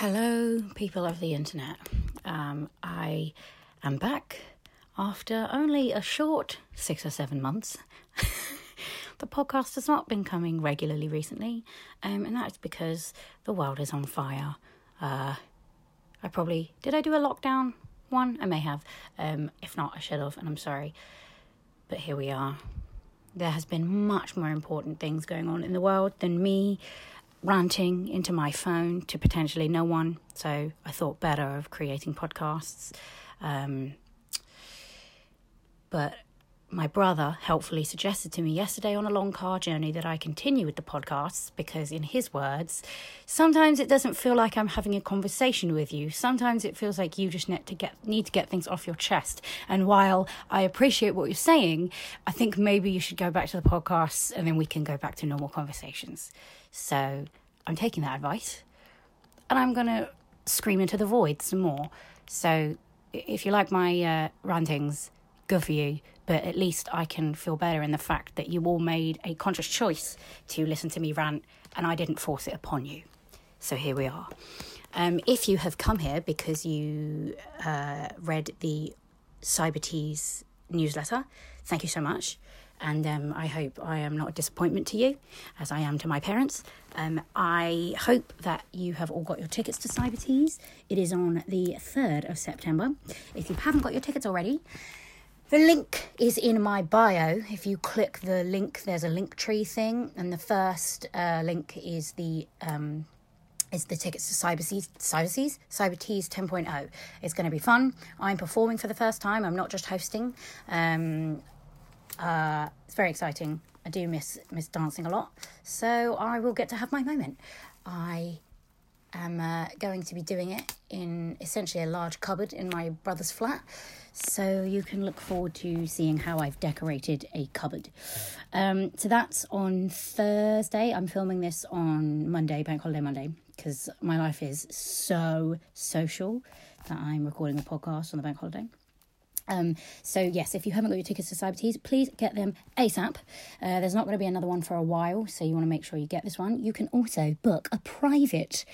Hello, people of the internet. Um, I am back after only a short six or seven months. the podcast has not been coming regularly recently, um, and that's because the world is on fire. Uh, I probably did. I do a lockdown one. I may have. Um, if not, I should have, and I'm sorry. But here we are. There has been much more important things going on in the world than me ranting into my phone to potentially no one. So I thought better of creating podcasts. Um, but my brother helpfully suggested to me yesterday on a long car journey that I continue with the podcasts because, in his words, sometimes it doesn't feel like I'm having a conversation with you. Sometimes it feels like you just need to get need to get things off your chest. And while I appreciate what you're saying, I think maybe you should go back to the podcasts and then we can go back to normal conversations. So I'm taking that advice and I'm going to scream into the void some more. So if you like my uh, rantings, good for you. But at least I can feel better in the fact that you all made a conscious choice to listen to me rant and I didn't force it upon you. So here we are. Um, if you have come here because you uh, read the Cybertease newsletter, thank you so much and um, I hope I am not a disappointment to you, as I am to my parents. Um, I hope that you have all got your tickets to Cybertease. It is on the 3rd of September. If you haven't got your tickets already, the link is in my bio. If you click the link, there's a link tree thing, and the first uh, link is the um, is the tickets to Cybertease, Cybertease, Cybertease 10.0. It's going to be fun. I'm performing for the first time. I'm not just hosting. Um, uh, it's very exciting. I do miss miss dancing a lot, so I will get to have my moment. I am uh, going to be doing it in essentially a large cupboard in my brother's flat, so you can look forward to seeing how I've decorated a cupboard. Um, so that's on Thursday. I'm filming this on Monday, Bank Holiday Monday, because my life is so social that I'm recording a podcast on the bank holiday. Um, so yes, if you haven't got your tickets to Cybertease, please get them ASAP. Uh, there's not going to be another one for a while, so you want to make sure you get this one. You can also book a private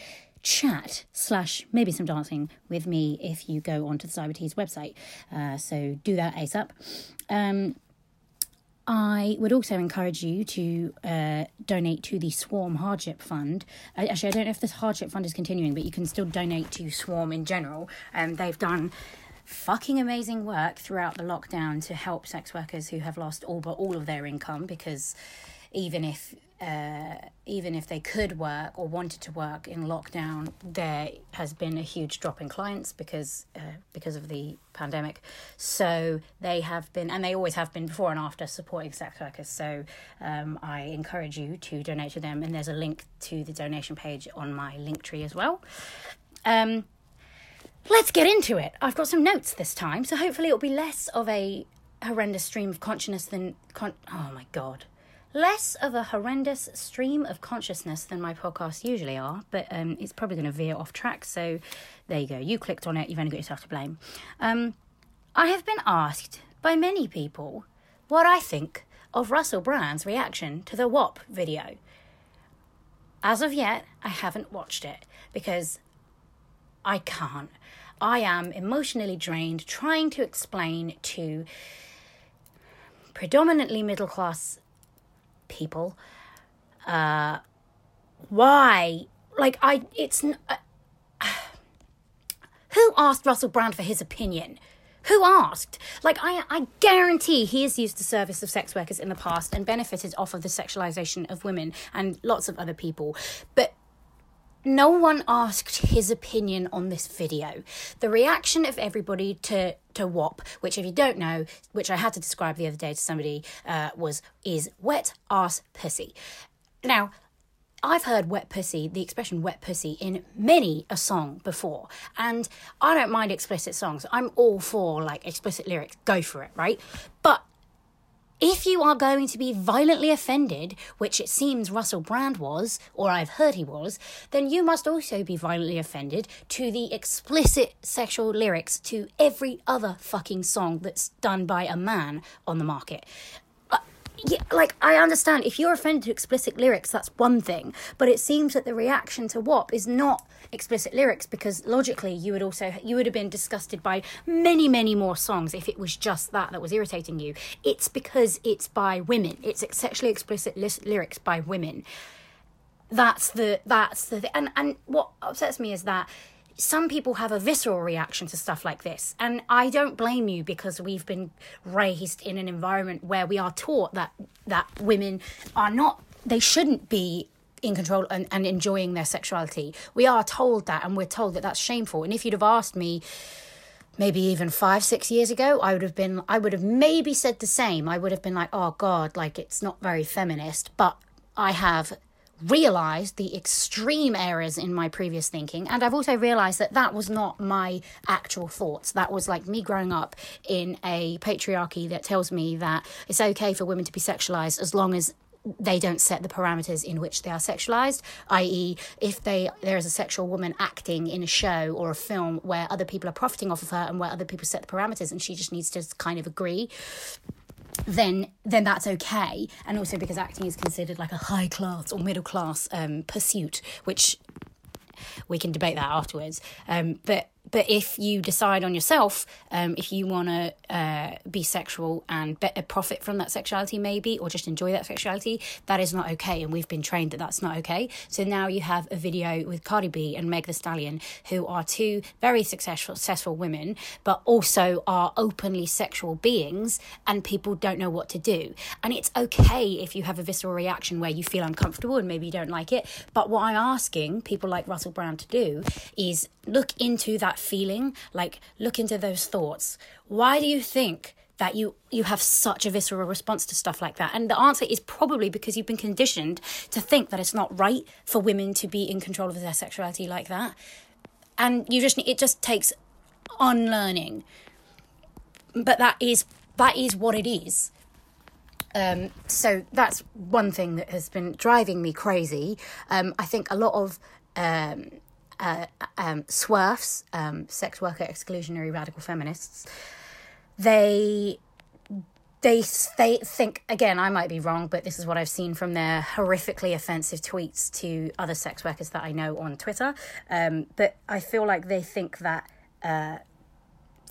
chat slash maybe some dancing with me if you go onto the Cybertease website. Uh, so do that ASAP. Um, I would also encourage you to uh, donate to the Swarm Hardship Fund. Actually, I don't know if this hardship fund is continuing, but you can still donate to Swarm in general. Um, they've done fucking amazing work throughout the lockdown to help sex workers who have lost all but all of their income because even if uh, even if they could work or wanted to work in lockdown, there has been a huge drop in clients because uh, because of the pandemic. So they have been, and they always have been before and after supporting sex workers. So um, I encourage you to donate to them, and there's a link to the donation page on my link tree as well. Um, let's get into it. I've got some notes this time, so hopefully it'll be less of a horrendous stream of consciousness than con- oh my god less of a horrendous stream of consciousness than my podcasts usually are, but um, it's probably going to veer off track. So there you go. You clicked on it, you've only got yourself to blame. Um, I have been asked by many people what I think of Russell Brand's reaction to the WAP video. As of yet, I haven't watched it because I can't. I am emotionally drained trying to explain to predominantly middle class people uh, why, like, I, it's. Uh, who asked Russell Brand for his opinion? Who asked? Like, I, I guarantee he has used the service of sex workers in the past and benefited off of the sexualization of women and lots of other people. But no one asked his opinion on this video. The reaction of everybody to to WAP, which if you don't know, which I had to describe the other day to somebody, uh, was is wet ass pussy. Now, I've heard wet pussy, the expression wet pussy, in many a song before. And I don't mind explicit songs. I'm all for like explicit lyrics. Go for it, right? But if you are going to be violently offended, which it seems Russell Brand was, or I've heard he was, then you must also be violently offended to the explicit sexual lyrics to every other fucking song that's done by a man on the market. Uh, yeah, like I understand if you're offended to explicit lyrics, that's one thing. But it seems that the reaction to WAP is not explicit lyrics because logically you would also you would have been disgusted by many many more songs if it was just that that was irritating you. It's because it's by women. It's sexually explicit lyrics by women. That's the that's the thing and and what upsets me is that some people have a visceral reaction to stuff like this. And I don't blame you because we've been raised in an environment where we are taught that that women are not they shouldn't be in control and, and enjoying their sexuality. We are told that and we're told that that's shameful. And if you'd have asked me maybe even five, six years ago, I would have been I would have maybe said the same. I would have been like, oh God, like it's not very feminist. But I have realized the extreme errors in my previous thinking and i've also realized that that was not my actual thoughts that was like me growing up in a patriarchy that tells me that it's okay for women to be sexualized as long as they don't set the parameters in which they are sexualized i.e if they there is a sexual woman acting in a show or a film where other people are profiting off of her and where other people set the parameters and she just needs to kind of agree then then that's okay. And also because acting is considered like a high class or middle class um, pursuit which we can debate that afterwards. Um, but but if you decide on yourself, um, if you want to uh, be sexual and be- profit from that sexuality, maybe, or just enjoy that sexuality, that is not okay. And we've been trained that that's not okay. So now you have a video with Cardi B and Meg the Stallion, who are two very successful, successful women, but also are openly sexual beings, and people don't know what to do. And it's okay if you have a visceral reaction where you feel uncomfortable and maybe you don't like it. But what I'm asking people like Russell Brand to do is look into that feeling, like look into those thoughts. Why do you think that you you have such a visceral response to stuff like that? And the answer is probably because you've been conditioned to think that it's not right for women to be in control of their sexuality like that. And you just it just takes unlearning. But that is that is what it is. Um, so that's one thing that has been driving me crazy. Um, I think a lot of um, uh, um, SWERFs, um, sex worker exclusionary radical feminists, they they they think again i might be wrong but this is what i've seen from their horrifically offensive tweets to other sex workers that i know on twitter. Um, but i feel like they think that uh,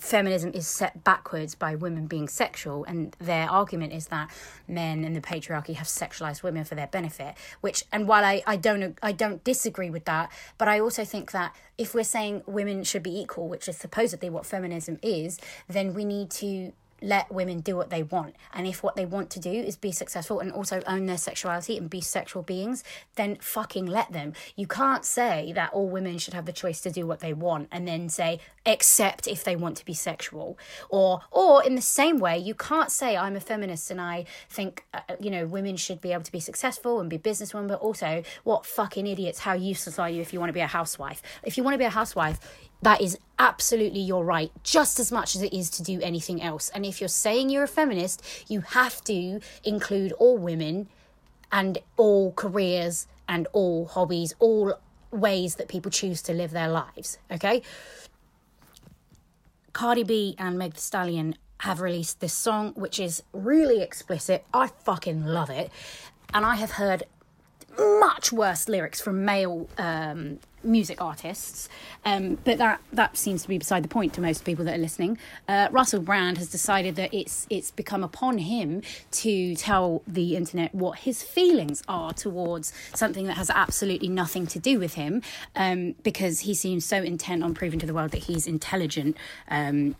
feminism is set backwards by women being sexual and their argument is that men and the patriarchy have sexualized women for their benefit which and while I, I don't I don't disagree with that but I also think that if we're saying women should be equal which is supposedly what feminism is then we need to let women do what they want. And if what they want to do is be successful and also own their sexuality and be sexual beings, then fucking let them. You can't say that all women should have the choice to do what they want and then say, except if they want to be sexual. Or, or in the same way, you can't say, I'm a feminist and I think, uh, you know, women should be able to be successful and be businesswomen, but also, what fucking idiots, how useless are you if you want to be a housewife? If you want to be a housewife, that is absolutely your right, just as much as it is to do anything else. And if you're saying you're a feminist, you have to include all women and all careers and all hobbies, all ways that people choose to live their lives. Okay? Cardi B and Meg the Stallion have released this song, which is really explicit. I fucking love it. And I have heard much worse lyrics from male um, music artists, um, but that that seems to be beside the point to most people that are listening. Uh, Russell Brand has decided that it's it's become upon him to tell the internet what his feelings are towards something that has absolutely nothing to do with him, um, because he seems so intent on proving to the world that he's intelligent. Um,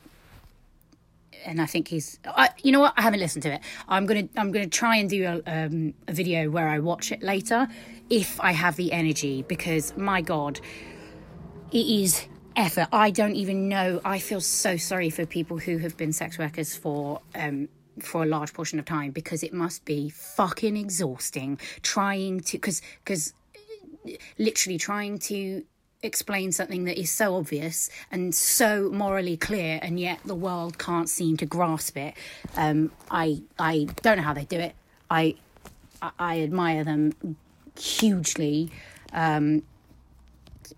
and I think he's. I, you know what? I haven't listened to it. I'm gonna. I'm gonna try and do a, um, a video where I watch it later, if I have the energy. Because my God, it is effort. I don't even know. I feel so sorry for people who have been sex workers for. Um, for a large portion of time because it must be fucking exhausting trying to because because literally trying to explain something that is so obvious and so morally clear, and yet the world can't seem to grasp it. Um, I I don't know how they do it. I I, admire them hugely. Um,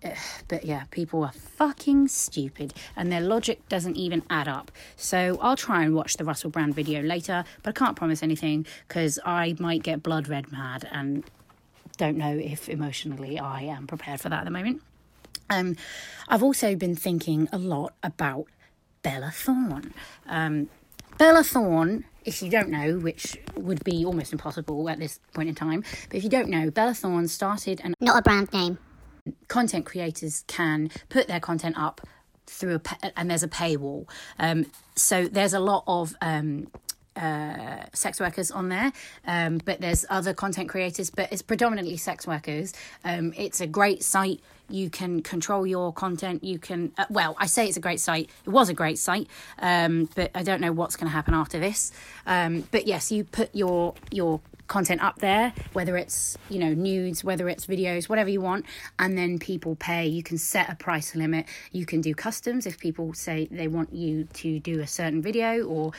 but yeah, people are fucking stupid and their logic doesn't even add up. So I'll try and watch the Russell Brand video later, but I can't promise anything because I might get blood red mad and don't know if emotionally I am prepared for that at the moment. Um, I've also been thinking a lot about Bella Thorne. Um, Bella Thorne, if you don't know, which would be almost impossible at this point in time, but if you don't know, Bella Thorne started an Not a brand name. content creators can put their content up through a and there's a paywall. Um, so there's a lot of um, uh, sex workers on there, um, but there's other content creators, but it's predominantly sex workers. Um, it's a great site. You can control your content. You can, uh, well, I say it's a great site. It was a great site, um, but I don't know what's going to happen after this. Um, but yes, you put your your content up there, whether it's you know nudes, whether it's videos, whatever you want, and then people pay. You can set a price limit. You can do customs if people say they want you to do a certain video or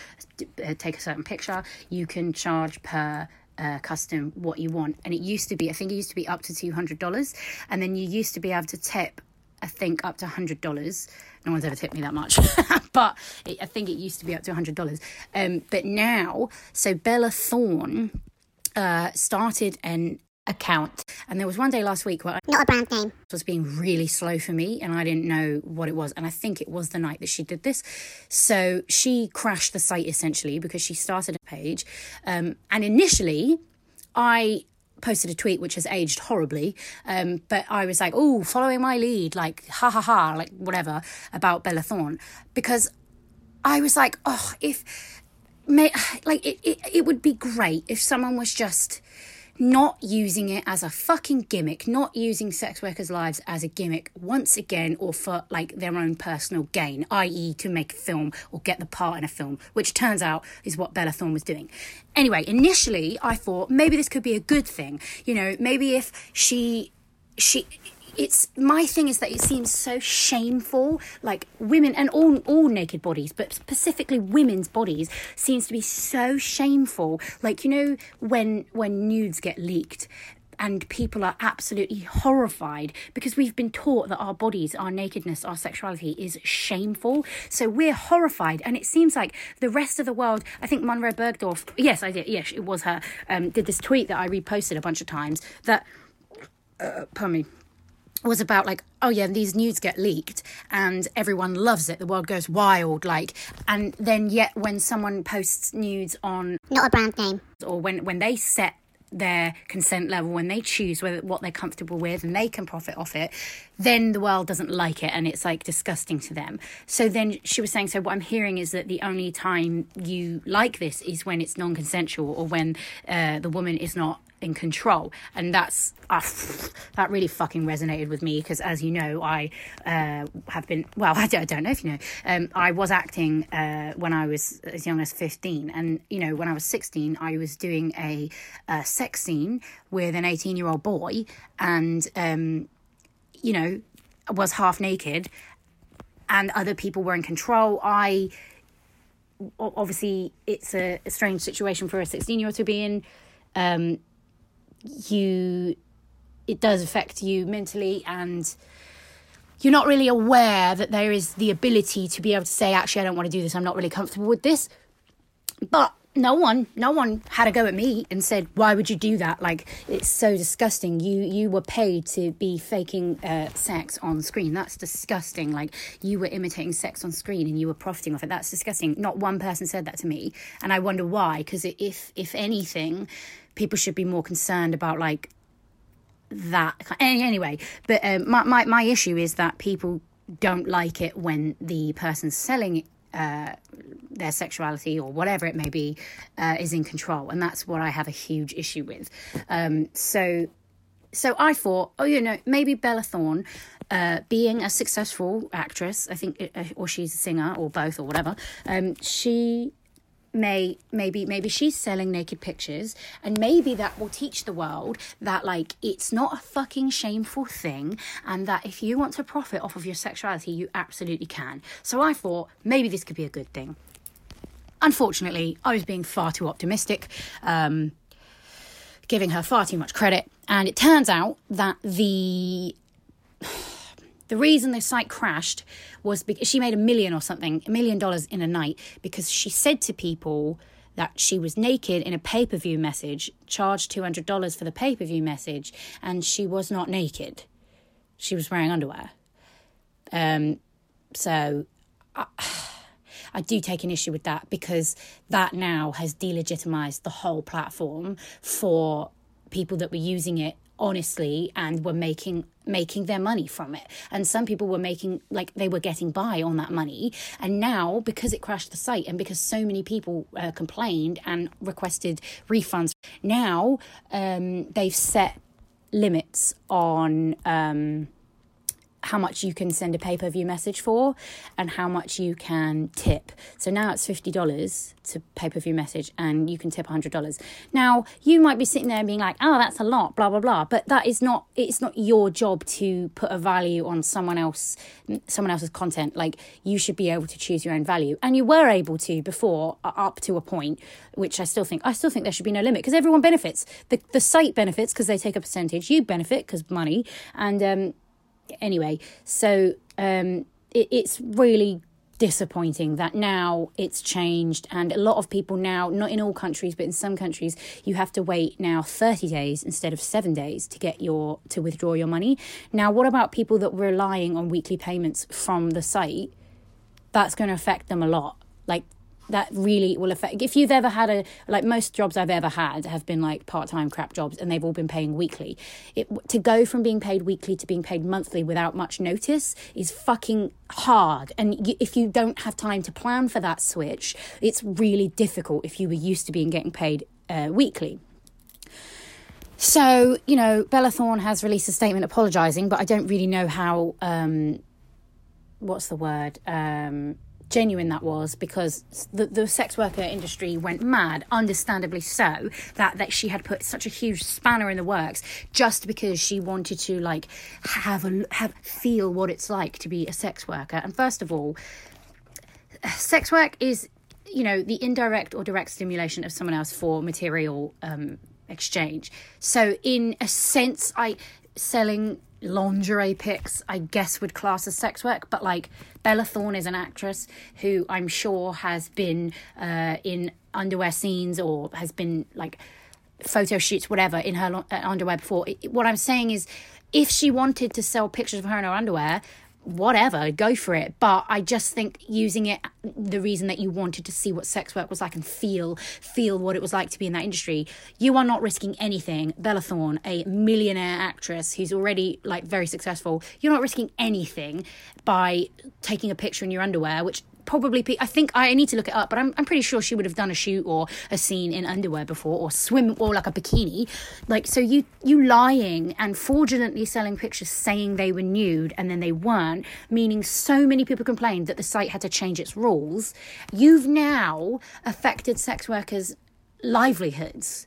uh, take a certain picture. You can charge per. Uh, custom what you want and it used to be i think it used to be up to $200 and then you used to be able to tip i think up to $100 no one's ever tipped me that much but it, i think it used to be up to $100 um, but now so bella thorne uh, started an account. And there was one day last week where I Not a brand name. was being really slow for me and I didn't know what it was. And I think it was the night that she did this. So she crashed the site essentially because she started a page. Um, and initially I posted a tweet which has aged horribly. Um, but I was like oh following my lead like ha ha ha like whatever about Bella Thorne. Because I was like oh if may, like it, it, it would be great if someone was just not using it as a fucking gimmick, not using sex workers' lives as a gimmick once again or for like their own personal gain, i.e., to make a film or get the part in a film, which turns out is what Bella Thorne was doing. Anyway, initially I thought maybe this could be a good thing. You know, maybe if she she it's my thing is that it seems so shameful like women and all all naked bodies but specifically women's bodies seems to be so shameful like you know when when nudes get leaked and people are absolutely horrified because we've been taught that our bodies, our nakedness, our sexuality is shameful. So we're horrified, and it seems like the rest of the world. I think Monroe Bergdorf, yes, I did, yes, it was her, um, did this tweet that I reposted a bunch of times that, uh, pardon me, was about like oh yeah these nudes get leaked and everyone loves it the world goes wild like and then yet when someone posts nudes on Not a brand name. or when when they set their consent level when they choose whether what they're comfortable with and they can profit off it then the world doesn't like it and it's like disgusting to them so then she was saying so what i'm hearing is that the only time you like this is when it's non-consensual or when uh, the woman is not in control. And that's uh, that really fucking resonated with me because as you know i uh, have been well I don't, I don't know if you know um, i was acting uh, when i was as young as 15 and you know when i was 16 i was doing a, a sex scene with an 18 year old boy and um, you know was half naked and other people were in control. I obviously it's a, a strange situation for a 16 year old to be in um, you it does affect you mentally and you're not really aware that there is the ability to be able to say actually I don't want to do this. I'm not really comfortable with this. But no one no one had a go at me and said why would you do that? Like it's so disgusting. You you were paid to be faking uh, sex on screen. That's disgusting. Like you were imitating sex on screen and you were profiting off it. That's disgusting. Not one person said that to me and i wonder why because if if anything people should be more concerned about like that anyway but um, my, my my issue is that people don't like it when the person selling uh, their sexuality or whatever it may be uh, is in control and that's what i have a huge issue with. Um, so so i thought oh you know maybe bella thorne uh, being a successful actress i think uh, or she's a singer or both or whatever um, she may maybe maybe she's selling naked pictures and maybe that will teach the world that like it's not a fucking shameful thing and that if you want to profit off of your sexuality you absolutely can. So i thought maybe this could be a good thing. Unfortunately i was being far too optimistic um giving her far too much credit. And it turns out that the The reason the site crashed was because she made a million or something, a million dollars in a night, because she said to people that she was naked in a pay per view message, charged $200 for the pay per view message, and she was not naked. She was wearing underwear. Um, so I, I do take an issue with that because that now has delegitimized the whole platform for people that were using it honestly and were making making their money from it. And some people were making like they were getting by on that money. And now because it crashed the site and because so many people uh, complained and requested refunds now um, they've set limits on um, how much you can send a pay per view message for and how much you can tip. So now it's $50 to pay per view message and you can tip $100. Now, you might be sitting there being like, oh, that's a lot, blah, blah, blah. But that is not, it's not your job to put a value on someone else, someone else's content. Like you should be able to choose your own value. And you were able to before up to a point, which I still think, I still think there should be no limit because everyone benefits. The, the site benefits because they take a percentage. You benefit because money. And, um, anyway, so um, it, it's really disappointing that now it's changed and a lot of people now not in all countries but in some countries you have to wait now 30 days instead of 7 days to get your to withdraw your money. Now what about people that were relying on weekly payments from the site? That's going to affect them a lot. Like that really will affect if you've ever had a like most jobs i've ever had have been like part-time crap jobs and they've all been paying weekly. It to go from being paid weekly to being paid monthly without much notice is fucking hard. And if you don't have time to plan for that switch it's really difficult if you were used to being getting paid uh, weekly. So you know bella thorne has released a statement apologizing but i don't really know how um what's the word? Um genuine that was because the, the sex worker industry went mad, understandably so, that, that she had put such a huge spanner in the works just because she wanted to like have a have feel what it's like to be a sex worker. And first of all, sex work is you know the indirect or direct stimulation of someone else for material um, exchange. So in a sense, I selling lingerie pics, I guess, would class as sex work. But like Bella Thorne is an actress who I'm sure has been uh, in underwear scenes or has been like photo shoots, whatever, in her uh, underwear before. What I'm saying is, if she wanted to sell pictures of her in her underwear, whatever, go for it. But I just think using it, the reason that you wanted to see what sex work was like and feel, feel what it was like to be in that industry, you are not risking anything. Bella Thorne, a millionaire actress who's already like very successful, you're not risking anything by taking a picture in your underwear, which probably I think I need to look it up, but I'm I'm pretty sure she would have done a shoot or a scene in underwear before or swim or like a bikini. Like so you you lying and fraudulently selling pictures saying they were nude and then they weren't, meaning so many people complained that the site had to change its rules. You've now affected sex workers' livelihoods.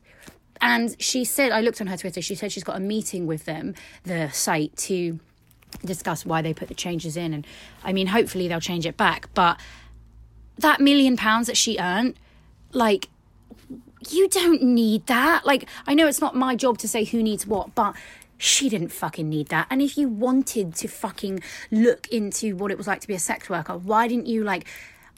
And she said, I looked on her Twitter, she said she's got a meeting with them, the site, to discuss why they put the changes in. And I mean, hopefully they'll change it back. But that million pounds that she earned, like, you don't need that. Like, I know it's not my job to say who needs what, but she didn't fucking need that. And if you wanted to fucking look into what it was like to be a sex worker, why didn't you like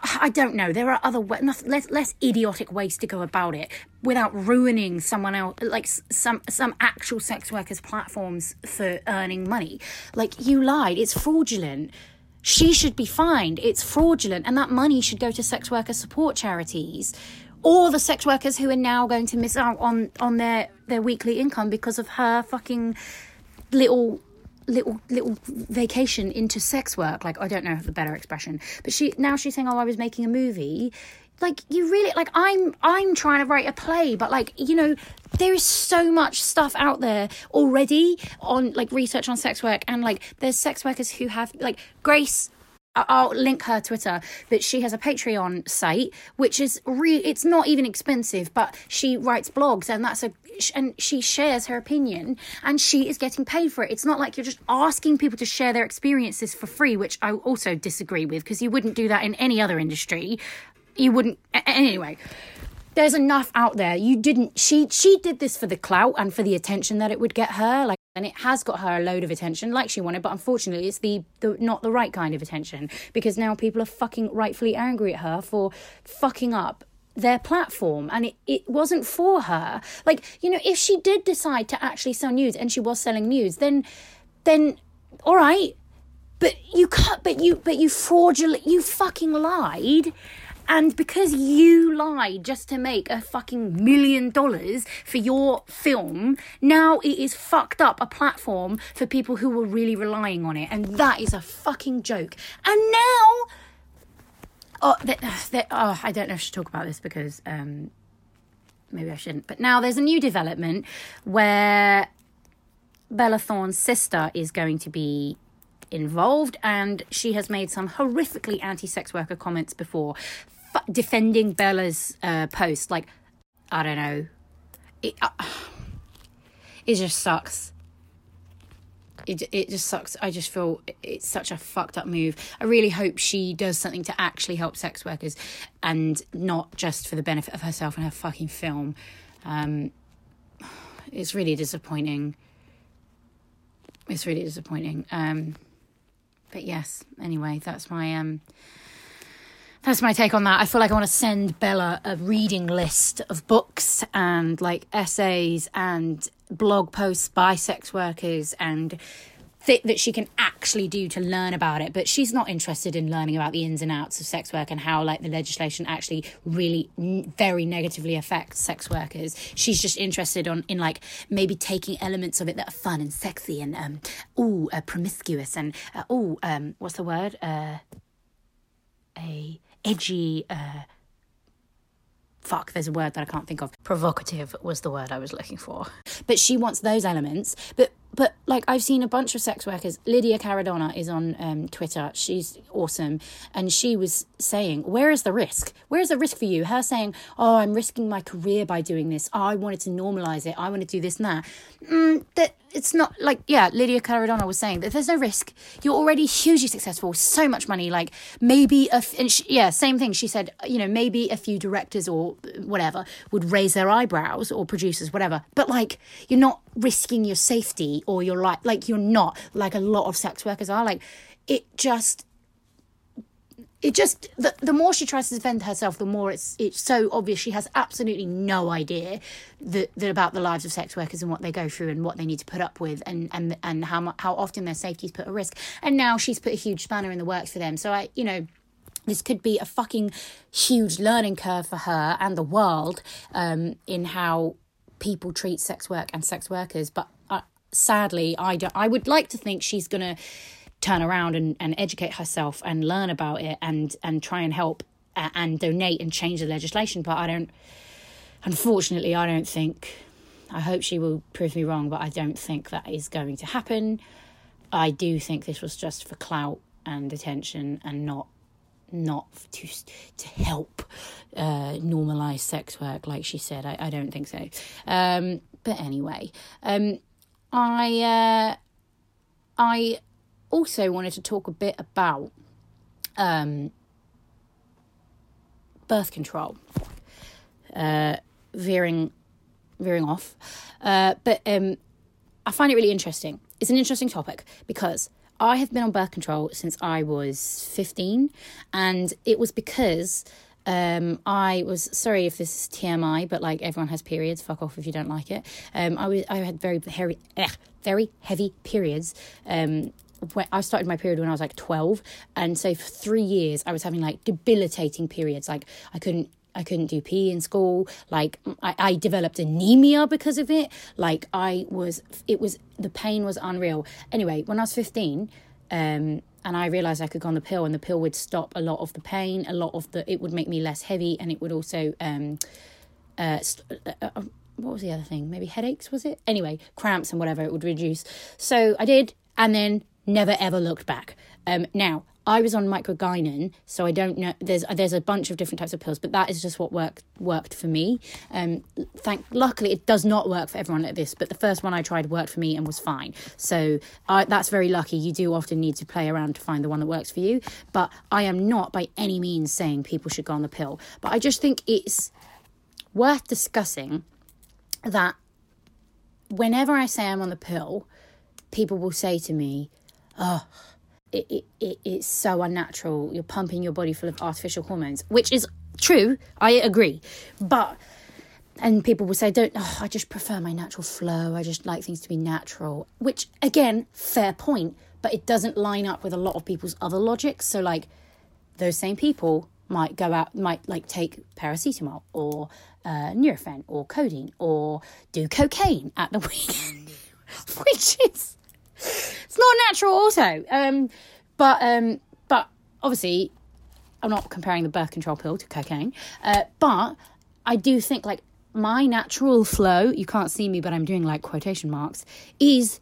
I don't know. There are other less less idiotic ways to go about it without ruining someone else, like some some actual sex workers' platforms for earning money. Like you lied. It's fraudulent. She should be fined. It's fraudulent, and that money should go to sex worker support charities, or the sex workers who are now going to miss out on on their their weekly income because of her fucking little little little vacation into sex work. Like i don't know the better expression but she now she's saying oh i was making a movie. Like you really like i'm i'm trying to write a play but like you know there is so much stuff out there already on like research on sex work and like there's sex workers who have like grace I'll link her Twitter, but she has a Patreon site, which is really, it's not even expensive, but she writes blogs and that's a, and she shares her opinion and she is getting paid for it. It's not like you're just asking people to share their experiences for free, which I also disagree with because you wouldn't do that in any other industry. You wouldn't, anyway there's enough out there you didn't she she did this for the clout and for the attention that it would get her like and it has got her a load of attention like she wanted but unfortunately it's the, the not the right kind of attention because now people are fucking rightfully angry at her for fucking up their platform and it, it wasn't for her. Like you know if she did decide to actually sell news and she was selling news then then all right but you cut but you but you fraudulent you fucking lied and because you lied just to make a fucking million dollars for your film, now it is fucked up a platform for people who were really relying on it. And that is a fucking joke. And now. Oh, they, they, oh I don't know if I should talk about this because um, maybe I shouldn't. But now there's a new development where Bella Thorne's sister is going to be involved, and she has made some horrifically anti sex worker comments before, f- defending Bella's uh, post. Like, I don't know. It, uh, it just sucks. It, it just sucks. I just feel it's such a fucked up move. I really hope she does something to actually help sex workers and not just for the benefit of herself and her fucking film. Um, it's really disappointing. It's really disappointing. Um, but yes, anyway, that's my um that's my take on that. I feel like I want to send Bella a reading list of books and like essays and blog posts by sex workers and th- that she can actually do to learn about it. But she's not interested in learning about the ins and outs of sex work and how like the legislation actually really n- very negatively affects sex workers. She's just interested on in like maybe taking elements of it that are fun and sexy and um ooh uh, promiscuous and uh, ooh um what's the word uh a edgy uh fuck, there's a word that I can't think of. Provocative was the word I was looking for. But she wants those elements. But but like I've seen a bunch of sex workers. Lydia Caradonna is on um, Twitter. She's awesome, and she was saying, "Where is the risk? Where is the risk for you?" Her saying, "Oh, I'm risking my career by doing this. Oh, I wanted to normalize it. I want to do this and that." Mm, that it's not like yeah. Lydia Caradonna was saying that there's no risk. You're already hugely successful, so much money. Like maybe a f- she, yeah, same thing. She said, you know, maybe a few directors or whatever would raise their eyebrows or producers, whatever. But like, you're not risking your safety or your life. Like you're not like a lot of sex workers are. Like it just it just the, the more she tries to defend herself the more it's it's so obvious she has absolutely no idea that, that about the lives of sex workers and what they go through and what they need to put up with and and and how how often their safety is put at risk and now she's put a huge spanner in the works for them so i you know this could be a fucking huge learning curve for her and the world um, in how people treat sex work and sex workers. But uh, sadly, I don't. I would like to think she's gonna turn around and, and educate herself and learn about it and and try and help uh, and donate and change the legislation. But I don't. Unfortunately, I don't think. I hope she will prove me wrong, but I don't think that is going to happen. I do think this was just for clout and attention and not not to to help uh, normalize sex work, like she said. I, I don't think so. Um, but anyway, um, I uh, I also wanted to talk a bit about um, birth control, uh, veering veering off, uh, but um, I find it really interesting. It's an interesting topic because I have been on birth control since I was 15, and it was because um, I was sorry if this is TMI, but like everyone has periods. Fuck off if you don't like it. Um, I was I had very very very heavy periods. Um, when I started my period when I was like 12 and so for 3 years I was having like debilitating periods like I couldn't I couldn't do PE in school. Like I, I developed anemia because of it. Like I was, it was the pain was unreal. Anyway, when I was fifteen, um, and I realized I could go on the pill, and the pill would stop a lot of the pain, a lot of the. It would make me less heavy, and it would also. Um, uh, st- uh, uh, uh what was the other thing? Maybe headaches, was it? Anyway, cramps and whatever, it would reduce. So I did, and then never ever looked back. Um, now, I was on microgynon, so I don't know. There's there's a bunch of different types of pills, but that is just what worked worked for me. Um, thank luckily it does not work for everyone like this, but the first one I tried worked for me and was fine. So I, that's very lucky. You do often need to play around to find the one that works for you, but I am not by any means saying people should go on the pill. But I just think it's worth discussing that whenever I say I'm on the pill people will say to me, oh, it, it, it, it's so unnatural. You're pumping your body full of artificial hormones, which is true. I agree. But, and people will say, don't, oh, I just prefer my natural flow. I just like things to be natural, which again, fair point, but it doesn't line up with a lot of people's other logics. So, like, those same people might go out, might like take paracetamol or uh, Nurofen or codeine or do cocaine at the weekend, which is it's not natural also. Um, but um, but obviously, I'm not comparing the birth control pill to cocaine. Uh, but I do think like my natural flow. You can't see me, but I'm doing like quotation marks. Is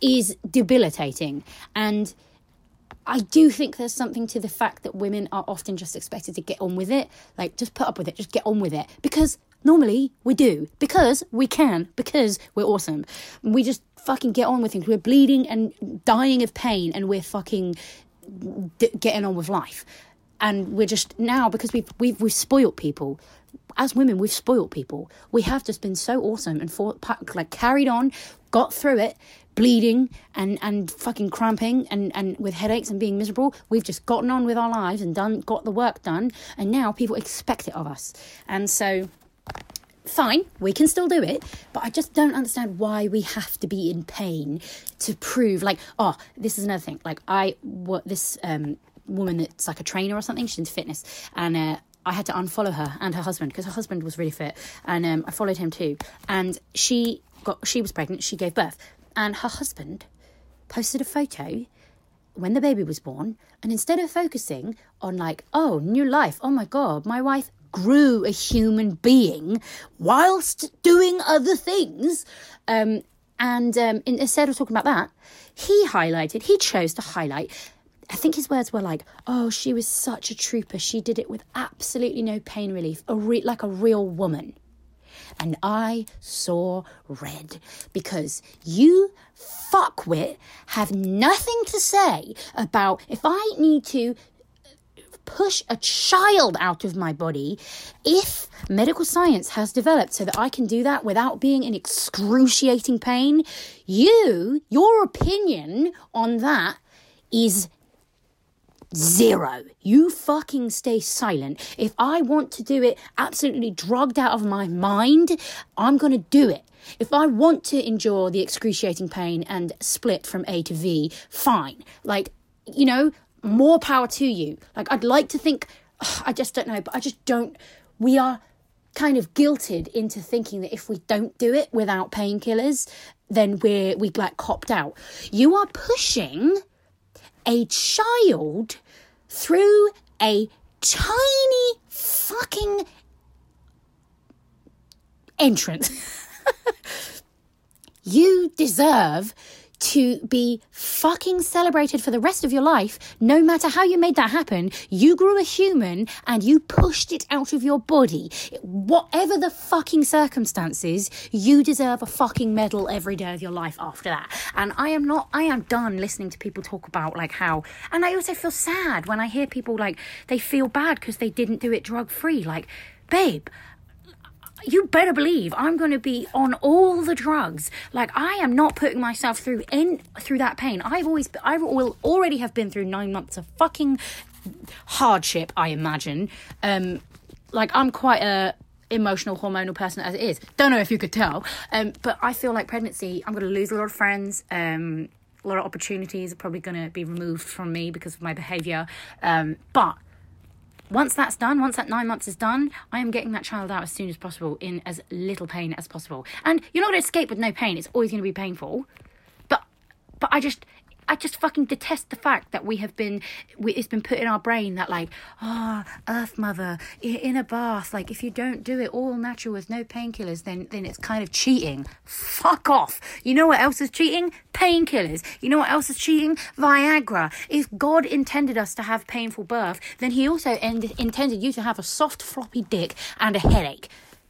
is debilitating and. I do think there's something to the fact that women are often just expected to get on with it. Like, just put up with it, just get on with it. Because normally we do. Because we can. Because we're awesome. We just fucking get on with things. We're bleeding and dying of pain, and we're fucking d- getting on with life. And we're just now because we've we've we've spoiled people. As women, we've spoiled people. We have just been so awesome and for, like carried on, got through it, bleeding and and fucking cramping and and with headaches and being miserable. We've just gotten on with our lives and done got the work done, and now people expect it of us. And so fine, we can still do it, but I just don't understand why we have to be in pain to prove like, oh, this is another thing. Like I what this um woman that's like a trainer or something, she's into fitness and uh I had to unfollow her and her husband because her husband was really fit, and um, I followed him too. And she got she was pregnant, she gave birth, and her husband posted a photo when the baby was born, and instead of focusing on like, oh, new life, oh my god, my wife grew a human being whilst doing other things. Um, and um, instead of talking about that, he highlighted, he chose to highlight. I think his words were like, "Oh, she was such a trooper. She did it with absolutely no pain relief, a re- like a real woman." And I saw red because you fuckwit have nothing to say about if I need to push a child out of my body if medical science has developed so that I can do that without being in excruciating pain. You, your opinion on that is zero. You fucking stay silent. If I want to do it absolutely drugged out of my mind, I'm going to do it. If I want to endure the excruciating pain and split from A to V, fine. Like, you know, more power to you. Like, I'd like to think, I just don't know, but I just don't. We are kind of guilted into thinking that if we don't do it without painkillers, then we're we like copped out. You are pushing a child through a tiny fucking entrance. you deserve to be fucking celebrated for the rest of your life, no matter how you made that happen. You grew a human and you pushed it out of your body. Whatever the fucking circumstances, you deserve a fucking medal every day of your life after that. And I am not, I am done listening to people talk about like how, and I also feel sad when I hear people like they feel bad because they didn't do it drug free. Like, babe, you better believe I'm going to be on all the drugs. Like I am not putting myself through in through that pain. I've always I will already have been through 9 months of fucking hardship, I imagine. Um like I'm quite a emotional hormonal person as it is. Don't know if you could tell. Um but I feel like pregnancy I'm going to lose a lot of friends. Um a lot of opportunities are probably going to be removed from me because of my behavior. Um but once that's done, once that nine months is done, I am getting that child out as soon as possible in as little pain as possible. And you're not going to escape with no pain. It's always going to be painful. But, but I just, I just fucking detest the fact that we have been, we, it's been put in our brain that like, ah, oh, Earth Mother in a bath. Like if you don't do it all natural with no painkillers, then then it's kind of cheating. Fuck off. You know what else is cheating? Painkillers. You know what else is cheating? Viagra. If God intended us to have painful birth, then He also end, intended you to have a soft floppy dick and a headache.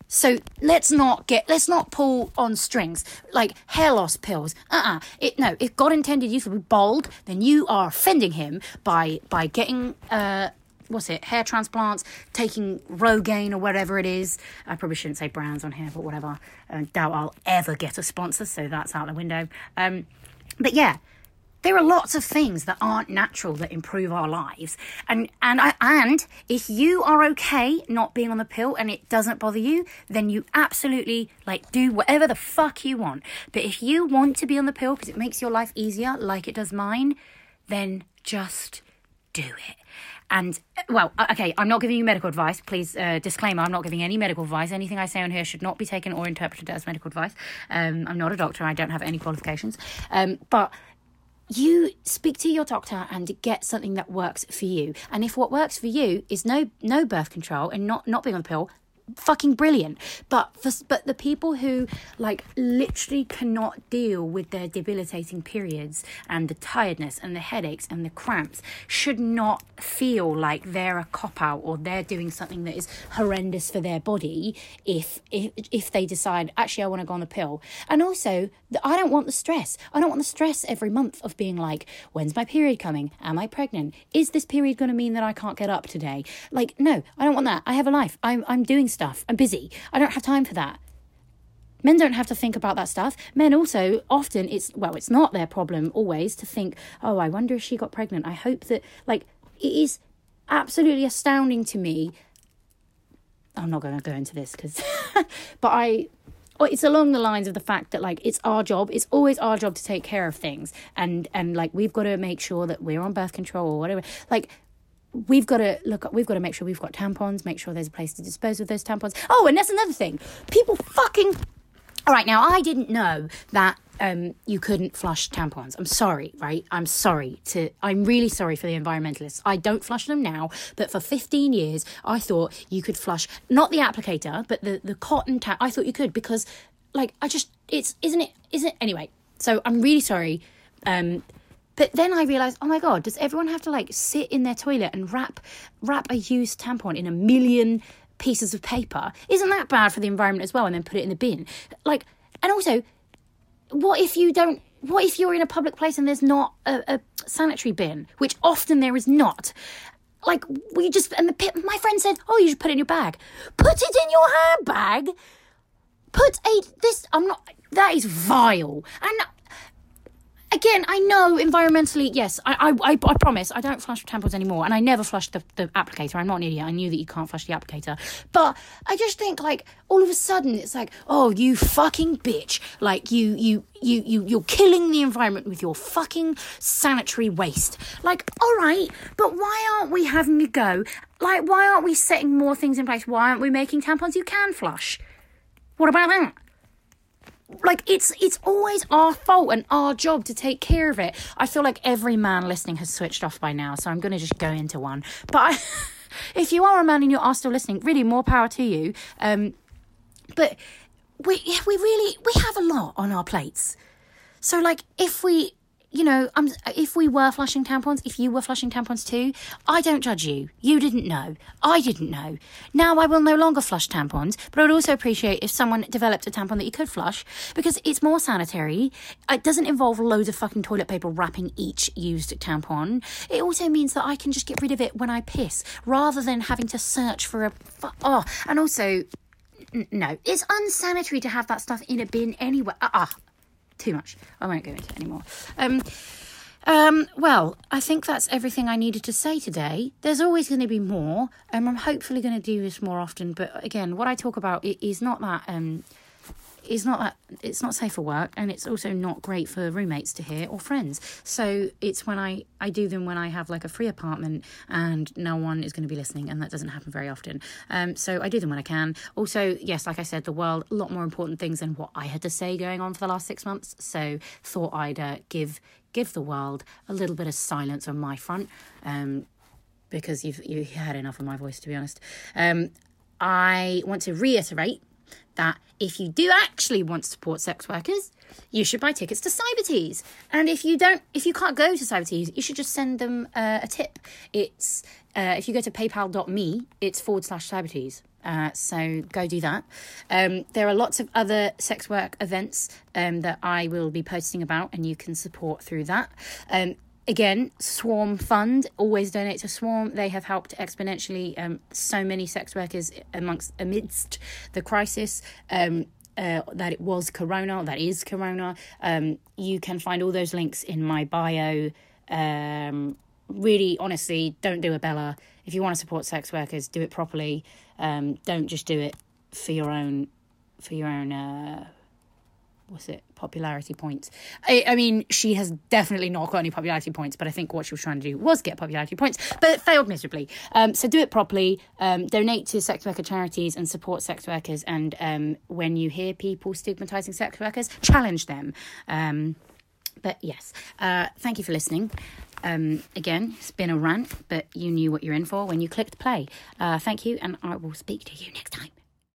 So let's not get let's not pull on strings like hair loss pills. Uh-uh. It no, if God intended you to be bald, then you are offending him by by getting uh what's it, hair transplants, taking Rogaine or whatever it is. I probably shouldn't say brands on here, but whatever. I doubt I'll ever get a sponsor, so that's out the window. Um, but yeah, there are lots of things that aren't natural that improve our lives and and I, and if you are okay not being on the pill and it doesn't bother you then you absolutely like do whatever the fuck you want but if you want to be on the pill because it makes your life easier like it does mine then just do it and well, okay, I'm not giving you medical advice. Please, uh, disclaimer: I'm not giving any medical advice. Anything I say on here should not be taken or interpreted as medical advice. Um, I'm not a doctor. I don't have any qualifications. Um, but you speak to your doctor and get something that works for you. And if what works for you is no no birth control and not not being on the pill, fucking brilliant. But for, but the people who like literally cannot deal with their debilitating periods and the tiredness and the headaches and the cramps should not feel like they're a cop out or they're doing something that is horrendous for their body if if if they decide actually I want to go on the pill. And also, I don't want the stress. I don't want the stress every month of being like, when's my period coming? Am I pregnant? Is this period going to mean that I can't get up today? Like, no, I don't want that. I have a life. I'm I'm doing stuff. I'm busy. I don't have time for that. Men don't have to think about that stuff. Men also often it's well, it's not their problem always to think, "Oh, I wonder if she got pregnant." I hope that like it is absolutely astounding to me. I'm not going to go into this because but I oh, it's along the lines of the fact that like it's our job it's always our job to take care of things and and like we've got to make sure that we're on birth control or whatever like we've got to look we've got to make sure we've got tampons make sure there's a place to dispose of those tampons oh and that's another thing people fucking all right now i didn't know that um, you couldn't flush tampons. I'm sorry, right? I'm sorry to. I'm really sorry for the environmentalists. I don't flush them now, but for 15 years, I thought you could flush not the applicator, but the the cotton tap. I thought you could because, like, I just it's isn't it isn't it anyway. So I'm really sorry. Um, but then I realized, oh my god, does everyone have to like sit in their toilet and wrap wrap a used tampon in a million pieces of paper? Isn't that bad for the environment as well? And then put it in the bin, like. And also, what if you don't? What if you're in a public place and there's not a, a sanitary bin, which often there is not? Like we just and the my friend said, oh, you should put it in your bag. Put it in your handbag. Put a this. I'm not. That is vile. And again, I know environmentally, yes, I, I, I, I, promise I don't flush tampons anymore, and I never flush the, the applicator. I'm not an idiot. I knew that you can't flush the applicator, but I just think like all of a sudden it's like, oh, you fucking bitch! Like you, you, you, you, you're killing the environment with your fucking sanitary waste. Like, all right, but why aren't we having a go? Like, why aren't we setting more things in place? Why aren't we making tampons you can flush? What about that? Like it's it's always our fault and our job to take care of it. I feel like every man listening has switched off by now, so I'm going to just go into one. But I, if you are a man and you are still listening, really more power to you. Um, but we we really we have a lot on our plates. So like if we you know, I'm, if we were flushing tampons, if you were flushing tampons too, I don't judge you. You didn't know. I didn't know. Now I will no longer flush tampons, but I would also appreciate if someone developed a tampon that you could flush because it's more sanitary. It doesn't involve loads of fucking toilet paper wrapping each used tampon. It also means that I can just get rid of it when I piss rather than having to search for a. Oh, and also, no, it's unsanitary to have that stuff in a bin anyway. Ah, uh-uh too much. I won't go into it anymore. Um, um, well, I think that's everything I needed to say today. There's always going to be more, and I'm hopefully going to do this more often. But again, what I talk about is not that um, is not that it's not safe for work and it's also not great for roommates to hear or friends. So it's when i i do them when i have like a free apartment and no one is going to be listening and that doesn't happen very often. Um so i do them when i can. Also yes like i said the world a lot more important things than what i had to say going on for the last six months. So thought i'd uh, give give the world a little bit of silence on my front um because you've you had enough of my voice to be honest. Um I want to reiterate that if you do actually want to support sex workers, you should buy tickets to Cybertease. And if you don't, if you can't go to Cybertease, you should just send them uh, a tip. It's uh, if you go to PayPal.me, it's forward slash Cybertease. Uh, so go do that. Um, there are lots of other sex work events um, that I will be posting about, and you can support through that. Um, again, Swarm Fund always donate to Swarm. They have helped exponentially um, so many sex workers amongst amidst the crisis. Um, uh, that it was Corona, that is Corona. Um, you can find all those links in my bio. Um, really, honestly, don't do a Bella. If you want to support sex workers, do it properly. Um, don't just do it for your own, for your own. Uh, what's it popularity points I, I mean she has definitely not got any popularity points but i think what she was trying to do was get popularity points but it failed miserably um, so do it properly um, donate to sex worker charities and support sex workers and um, when you hear people stigmatizing sex workers challenge them um, but yes uh, thank you for listening um, again, it's been a rant, but you knew what you're in for when you clicked play. Uh, thank you, and I will speak to you next time.